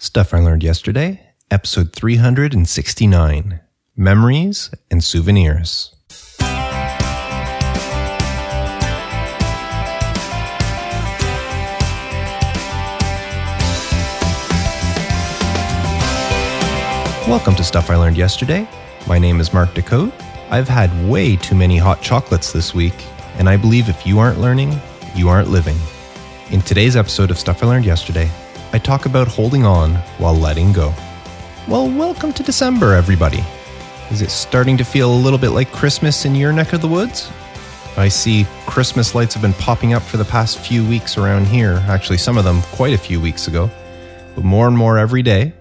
Stuff I Learned Yesterday, episode 369 Memories and Souvenirs. Welcome to Stuff I Learned Yesterday. My name is Mark Decote. I've had way too many hot chocolates this week, and I believe if you aren't learning, you aren't living. In today's episode of Stuff I Learned Yesterday, I talk about holding on while letting go. Well, welcome to December, everybody. Is it starting to feel a little bit like Christmas in your neck of the woods? I see Christmas lights have been popping up for the past few weeks around here. Actually, some of them quite a few weeks ago. But more and more every day.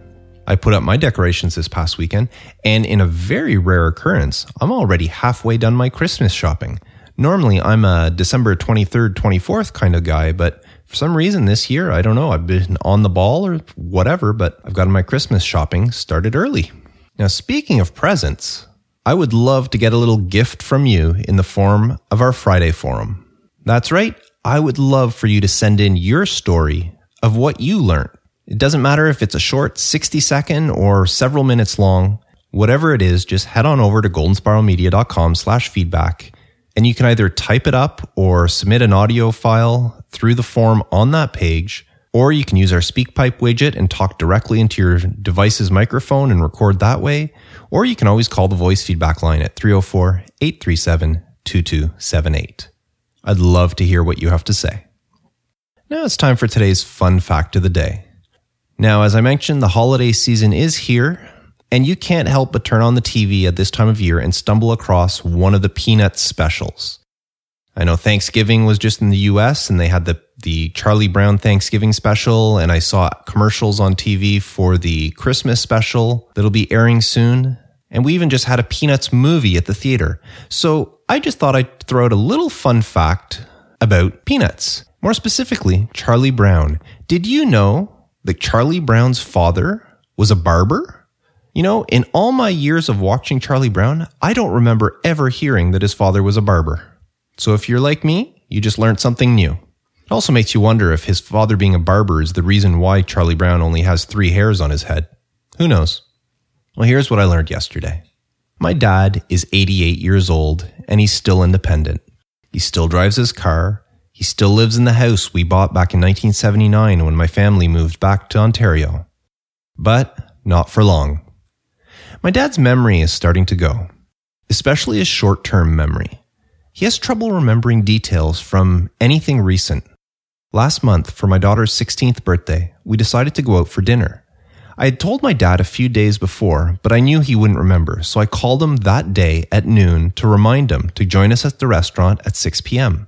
I put up my decorations this past weekend, and in a very rare occurrence, I'm already halfway done my Christmas shopping. Normally, I'm a December 23rd, 24th kind of guy, but for some reason this year, I don't know, I've been on the ball or whatever, but I've gotten my Christmas shopping started early. Now, speaking of presents, I would love to get a little gift from you in the form of our Friday forum. That's right. I would love for you to send in your story of what you learned it doesn't matter if it's a short 60 second or several minutes long. Whatever it is, just head on over to goldenspiralmedia.com slash feedback and you can either type it up or submit an audio file through the form on that page, or you can use our SpeakPipe widget and talk directly into your device's microphone and record that way, or you can always call the voice feedback line at 304 837 2278. I'd love to hear what you have to say. Now it's time for today's fun fact of the day. Now, as I mentioned, the holiday season is here, and you can't help but turn on the TV at this time of year and stumble across one of the Peanuts specials. I know Thanksgiving was just in the US and they had the, the Charlie Brown Thanksgiving special, and I saw commercials on TV for the Christmas special that'll be airing soon. And we even just had a Peanuts movie at the theater. So I just thought I'd throw out a little fun fact about Peanuts. More specifically, Charlie Brown. Did you know that Charlie Brown's father was a barber? You know, in all my years of watching Charlie Brown, I don't remember ever hearing that his father was a barber. So if you're like me, you just learned something new. It also makes you wonder if his father being a barber is the reason why Charlie Brown only has three hairs on his head. Who knows? Well, here's what I learned yesterday. My dad is 88 years old and he's still independent. He still drives his car he still lives in the house we bought back in 1979 when my family moved back to Ontario. But not for long. My dad's memory is starting to go, especially his short term memory. He has trouble remembering details from anything recent. Last month, for my daughter's 16th birthday, we decided to go out for dinner. I had told my dad a few days before, but I knew he wouldn't remember, so I called him that day at noon to remind him to join us at the restaurant at 6 p.m.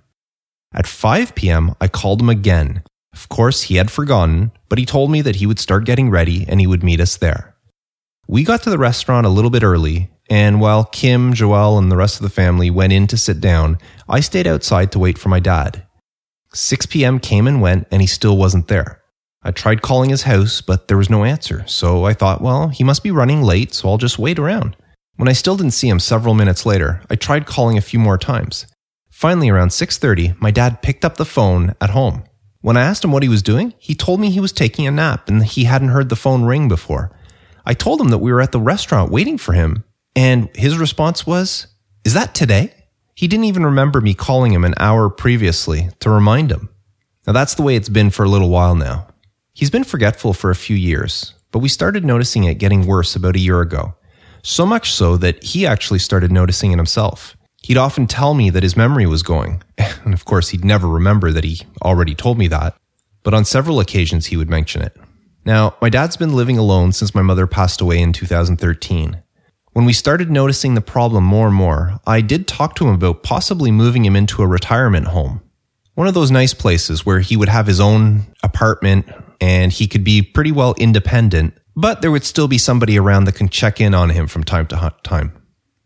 At 5 p.m., I called him again. Of course, he had forgotten, but he told me that he would start getting ready and he would meet us there. We got to the restaurant a little bit early, and while Kim, Joelle, and the rest of the family went in to sit down, I stayed outside to wait for my dad. 6 p.m. came and went, and he still wasn't there. I tried calling his house, but there was no answer, so I thought, well, he must be running late, so I'll just wait around. When I still didn't see him several minutes later, I tried calling a few more times. Finally, around 6:30, my dad picked up the phone at home. When I asked him what he was doing, he told me he was taking a nap and he hadn't heard the phone ring before. I told him that we were at the restaurant waiting for him, and his response was, "Is that today?" He didn't even remember me calling him an hour previously to remind him. Now that's the way it's been for a little while now. He's been forgetful for a few years, but we started noticing it getting worse about a year ago. So much so that he actually started noticing it himself. He'd often tell me that his memory was going. And of course, he'd never remember that he already told me that. But on several occasions, he would mention it. Now, my dad's been living alone since my mother passed away in 2013. When we started noticing the problem more and more, I did talk to him about possibly moving him into a retirement home. One of those nice places where he would have his own apartment and he could be pretty well independent, but there would still be somebody around that can check in on him from time to time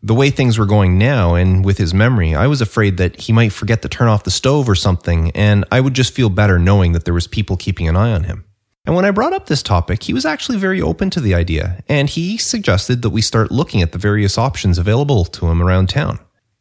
the way things were going now and with his memory, I was afraid that he might forget to turn off the stove or something, and I would just feel better knowing that there was people keeping an eye on him. And when I brought up this topic, he was actually very open to the idea, and he suggested that we start looking at the various options available to him around town.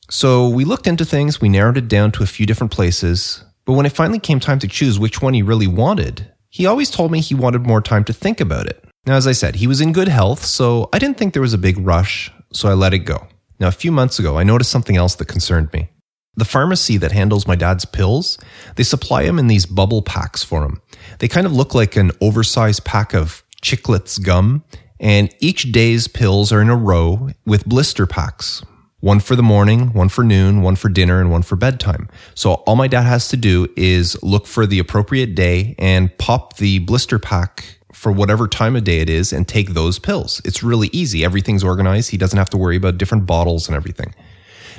So we looked into things, we narrowed it down to a few different places, but when it finally came time to choose which one he really wanted, he always told me he wanted more time to think about it. Now, as I said, he was in good health, so I didn't think there was a big rush, so I let it go. Now, a few months ago, I noticed something else that concerned me. The pharmacy that handles my dad's pills, they supply him in these bubble packs for him. They kind of look like an oversized pack of Chiclets gum, and each day's pills are in a row with blister packs. One for the morning, one for noon, one for dinner, and one for bedtime. So all my dad has to do is look for the appropriate day and pop the blister pack for whatever time of day it is and take those pills. It's really easy. Everything's organized. He doesn't have to worry about different bottles and everything.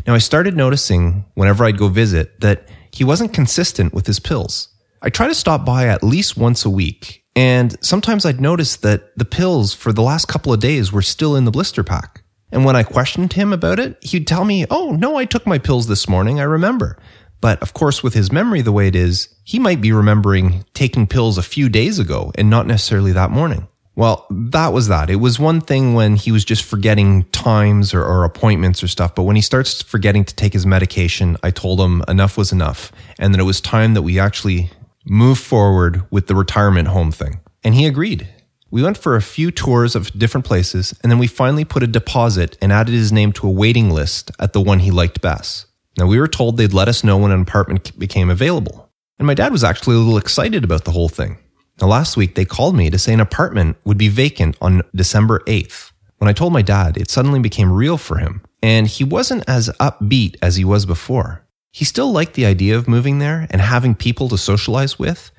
Now I started noticing whenever I'd go visit that he wasn't consistent with his pills. I try to stop by at least once a week, and sometimes I'd notice that the pills for the last couple of days were still in the blister pack. And when I questioned him about it, he'd tell me, Oh, no, I took my pills this morning. I remember. But of course, with his memory the way it is, he might be remembering taking pills a few days ago and not necessarily that morning. Well, that was that. It was one thing when he was just forgetting times or, or, appointments or stuff. But when he starts forgetting to take his medication, I told him enough was enough and that it was time that we actually move forward with the retirement home thing. And he agreed. We went for a few tours of different places and then we finally put a deposit and added his name to a waiting list at the one he liked best. Now, we were told they'd let us know when an apartment became available. And my dad was actually a little excited about the whole thing. Now, last week they called me to say an apartment would be vacant on December 8th. When I told my dad, it suddenly became real for him, and he wasn't as upbeat as he was before. He still liked the idea of moving there and having people to socialize with,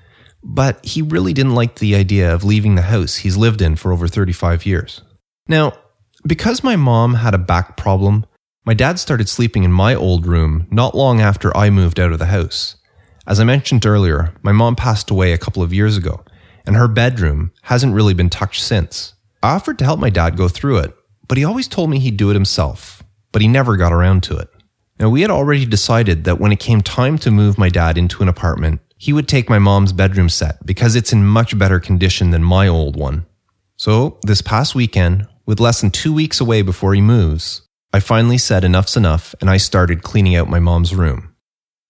but he really didn't like the idea of leaving the house he's lived in for over 35 years. Now, because my mom had a back problem, my dad started sleeping in my old room not long after I moved out of the house. As I mentioned earlier, my mom passed away a couple of years ago, and her bedroom hasn't really been touched since. I offered to help my dad go through it, but he always told me he'd do it himself, but he never got around to it. Now, we had already decided that when it came time to move my dad into an apartment, he would take my mom's bedroom set because it's in much better condition than my old one. So, this past weekend, with less than two weeks away before he moves, I finally said enough's enough and I started cleaning out my mom's room.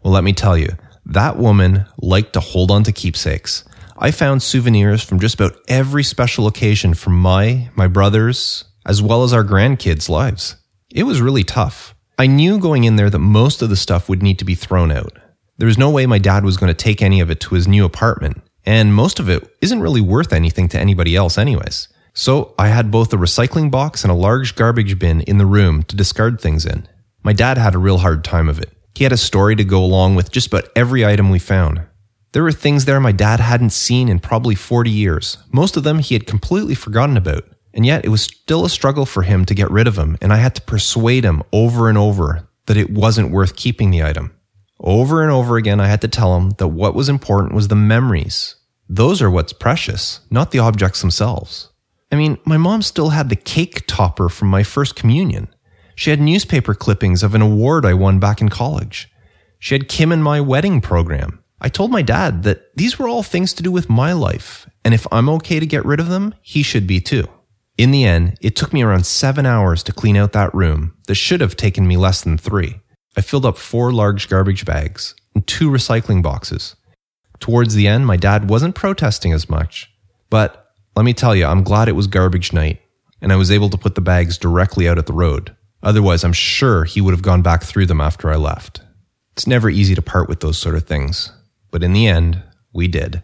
Well, let me tell you, that woman liked to hold on to keepsakes. I found souvenirs from just about every special occasion from my, my brothers, as well as our grandkids' lives. It was really tough. I knew going in there that most of the stuff would need to be thrown out. There was no way my dad was going to take any of it to his new apartment, and most of it isn't really worth anything to anybody else, anyways. So I had both a recycling box and a large garbage bin in the room to discard things in. My dad had a real hard time of it. He had a story to go along with just about every item we found. There were things there my dad hadn't seen in probably 40 years. Most of them he had completely forgotten about. And yet it was still a struggle for him to get rid of them, and I had to persuade him over and over that it wasn't worth keeping the item. Over and over again, I had to tell him that what was important was the memories. Those are what's precious, not the objects themselves. I mean, my mom still had the cake topper from my first communion. She had newspaper clippings of an award I won back in college. She had Kim and my wedding program. I told my dad that these were all things to do with my life, and if I'm okay to get rid of them, he should be too. In the end, it took me around seven hours to clean out that room that should have taken me less than three. I filled up four large garbage bags and two recycling boxes. Towards the end, my dad wasn't protesting as much, but let me tell you, I'm glad it was garbage night and I was able to put the bags directly out at the road. Otherwise, I'm sure he would have gone back through them after I left. It's never easy to part with those sort of things, but in the end, we did.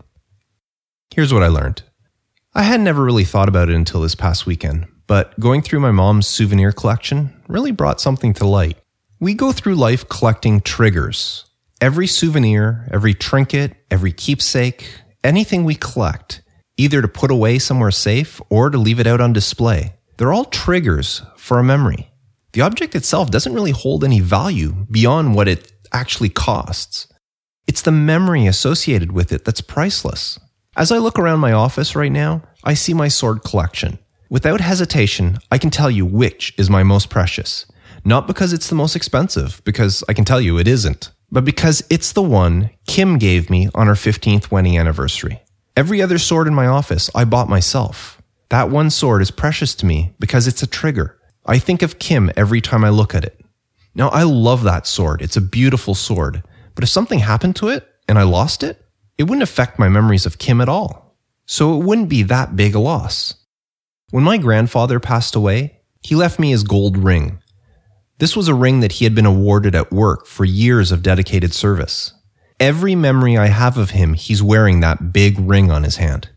Here's what I learned. I had never really thought about it until this past weekend, but going through my mom's souvenir collection really brought something to light. We go through life collecting triggers. Every souvenir, every trinket, every keepsake, anything we collect either to put away somewhere safe or to leave it out on display. They're all triggers for a memory. The object itself doesn't really hold any value beyond what it actually costs. It's the memory associated with it that's priceless. As I look around my office right now, I see my sword collection. Without hesitation, I can tell you which is my most precious. Not because it's the most expensive, because I can tell you it isn't, but because it's the one Kim gave me on her 15th wedding anniversary. Every other sword in my office I bought myself. That one sword is precious to me because it's a trigger. I think of Kim every time I look at it. Now, I love that sword. It's a beautiful sword. But if something happened to it and I lost it, it wouldn't affect my memories of Kim at all. so it wouldn't be that big a loss. When my grandfather passed away, he left me his gold ring. This was a ring that he had been awarded at work for years of dedicated service. Every memory I have of him, he's wearing that big ring on his hand.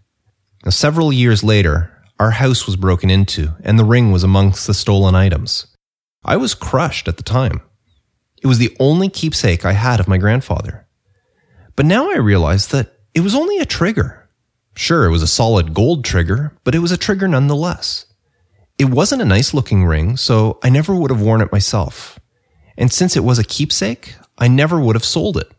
Now, several years later, our house was broken into and the ring was amongst the stolen items. I was crushed at the time. It was the only keepsake I had of my grandfather. But now I realize that it was only a trigger. Sure, it was a solid gold trigger, but it was a trigger nonetheless. It wasn't a nice looking ring, so I never would have worn it myself. And since it was a keepsake, I never would have sold it.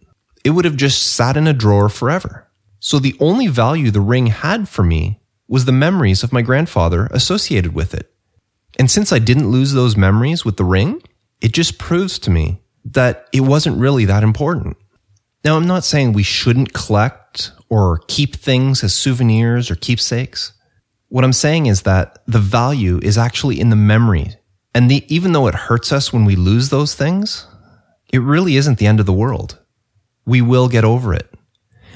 It would have just sat in a drawer forever. So the only value the ring had for me was the memories of my grandfather associated with it. And since I didn't lose those memories with the ring, it just proves to me that it wasn't really that important. Now, I'm not saying we shouldn't collect or keep things as souvenirs or keepsakes. What I'm saying is that the value is actually in the memory. And the, even though it hurts us when we lose those things, it really isn't the end of the world. We will get over it.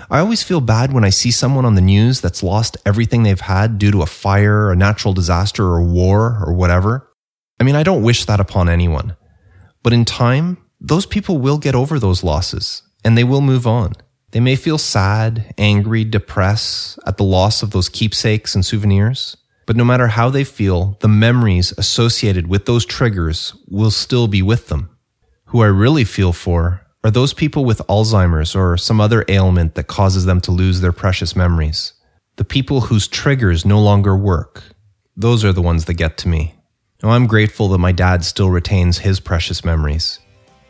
I always feel bad when I see someone on the news that's lost everything they've had due to a fire, a natural disaster, or war, or whatever. I mean, I don't wish that upon anyone. But in time, those people will get over those losses and they will move on. They may feel sad, angry, depressed at the loss of those keepsakes and souvenirs. But no matter how they feel, the memories associated with those triggers will still be with them. Who I really feel for are those people with Alzheimer's or some other ailment that causes them to lose their precious memories. The people whose triggers no longer work. Those are the ones that get to me. Now, I'm grateful that my dad still retains his precious memories.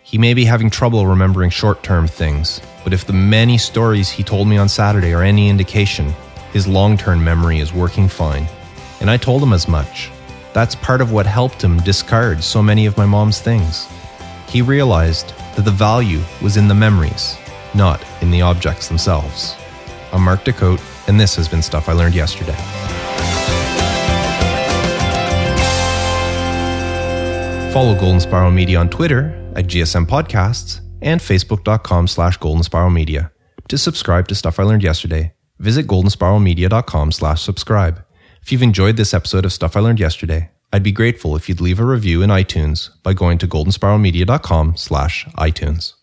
He may be having trouble remembering short term things, but if the many stories he told me on Saturday are any indication, his long term memory is working fine. And I told him as much. That's part of what helped him discard so many of my mom's things. He realized that the value was in the memories, not in the objects themselves. I'm Mark Decote, and this has been Stuff I Learned Yesterday. Follow Golden Spiral Media on Twitter at GSM Podcasts and Facebook.com slash Golden Spiral Media. To subscribe to Stuff I Learned Yesterday, visit goldenspiralmedia.com slash subscribe. If you've enjoyed this episode of Stuff I Learned Yesterday, I'd be grateful if you'd leave a review in iTunes by going to goldenspiralmedia.com slash iTunes.